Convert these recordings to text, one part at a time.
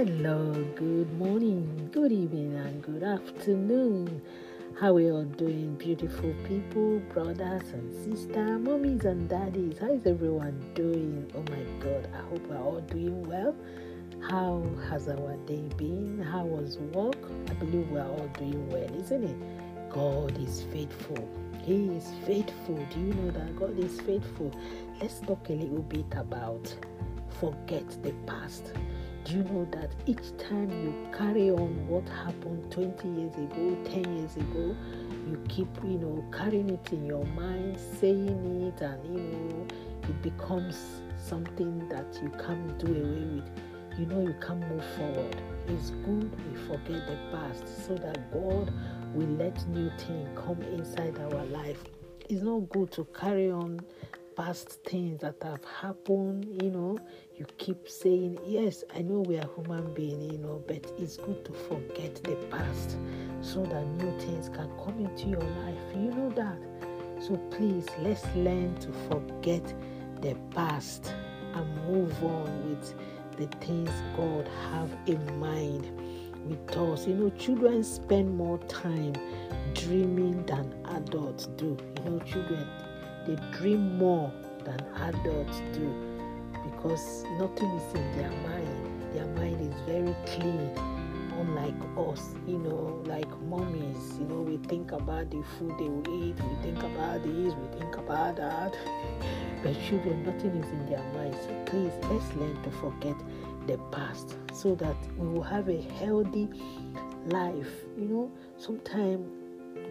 Hello, good morning, good evening, and good afternoon. How are you all doing, beautiful people, brothers and sisters, mommies and daddies? How is everyone doing? Oh my God, I hope we're all doing well. How has our day been? How was work? I believe we're all doing well, isn't it? God is faithful. He is faithful. Do you know that God is faithful? Let's talk a little bit about forget the past. Do you know that each time you carry on what happened 20 years ago, 10 years ago, you keep, you know, carrying it in your mind, saying it, and, you know, it becomes something that you can't do away with. You know, you can't move forward. It's good we forget the past so that God will let new things come inside our life. It's not good to carry on past things that have happened, you know, you keep saying, Yes, I know we are human beings, you know, but it's good to forget the past so that new things can come into your life. You know that. So please let's learn to forget the past and move on with the things God have in mind with us. You know, children spend more time dreaming than adults do. You know, children they dream more than adults do because nothing is in their mind. Their mind is very clean, unlike us, you know, like mummies. you know, we think about the food they will eat, we think about this, we think about that. But children, nothing is in their mind. So please, let's learn to forget the past so that we will have a healthy life. You know, sometimes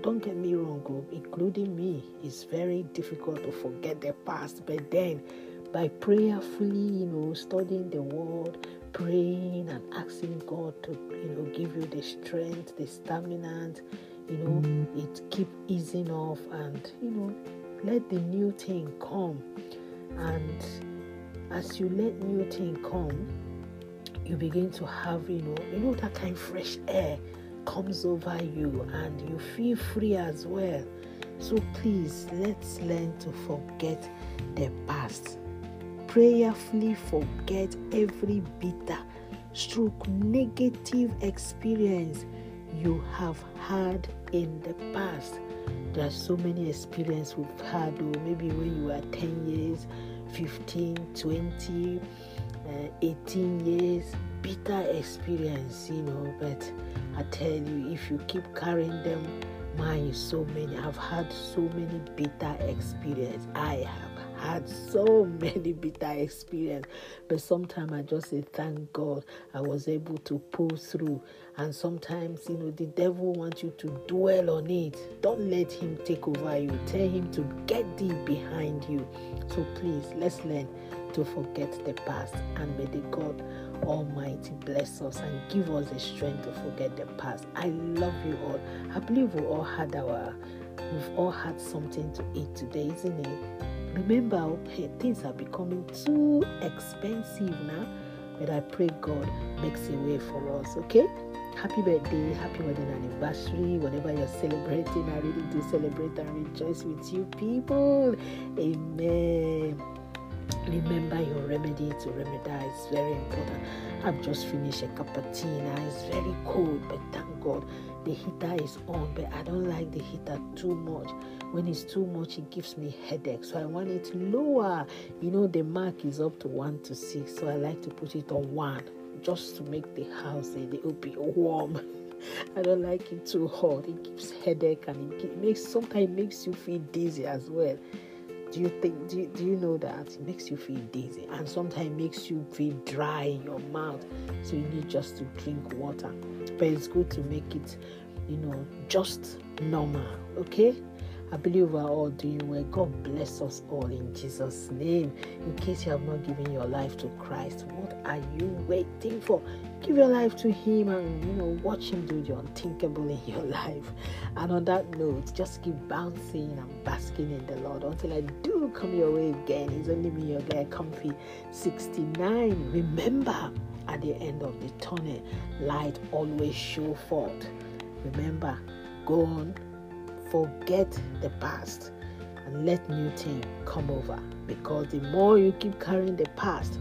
don't get me wrong, group, including me, it's very difficult to forget the past. But then, by prayerfully, you know, studying the word, praying and asking God to, you know, give you the strength, the stamina, you know, it keep easing off, and you know, let the new thing come. And as you let new thing come, you begin to have, you know, you know that kind of fresh air comes over you and you feel free as well. So please, let's learn to forget the past. Prayerfully forget every bitter, stroke, negative experience you have had in the past. There are so many experiences we've had, or maybe when you were 10 years, 15, 20, uh, 18 years, bitter experience, you know, but I tell you, if you keep carrying them, mine so many. I've had so many bitter experience. I have had so many bitter experience, but sometimes I just say thank God I was able to pull through. And sometimes you know the devil wants you to dwell on it. Don't let him take over you. Tell him to get thee behind you. So please let's learn to forget the past and may the God Almighty bless us and give us the strength to forget the past. I love you all. I believe we all had our we've all had something to eat today, isn't it? Remember, hey, things are becoming too expensive now, but I pray God makes a way for us, okay? Happy birthday, happy wedding anniversary, whatever you're celebrating. I really do celebrate and rejoice with you, people. Amen. Remember your remedy to remedy is very important. I've just finished a cup of tea now. It's very cold, but thank God the heater is on. But I don't like the heater too much. When it's too much, it gives me headache. So I want it lower. You know, the mark is up to one to six, so I like to put it on one just to make the house a little bit warm. I don't like it too hot. It gives headache and it makes sometimes it makes you feel dizzy as well. Do you think? Do you, do you know that it makes you feel dizzy and sometimes makes you feel dry in your mouth? So you need just to drink water. But it's good to make it, you know, just normal. Okay. I believe we're all doing well. God bless us all in Jesus' name. In case you have not given your life to Christ, what are you waiting for? Give your life to Him and you know watch Him do the unthinkable in your life. And on that note, just keep bouncing and basking in the Lord until I do come your way again. He's only me, your guy, comfy 69. Remember, at the end of the tunnel, light always show forth. Remember, go on forget the past and let new thing come over because the more you keep carrying the past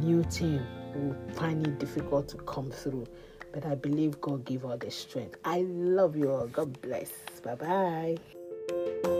new thing will find it difficult to come through. But I believe God give all the strength. I love you all. God bless. Bye bye.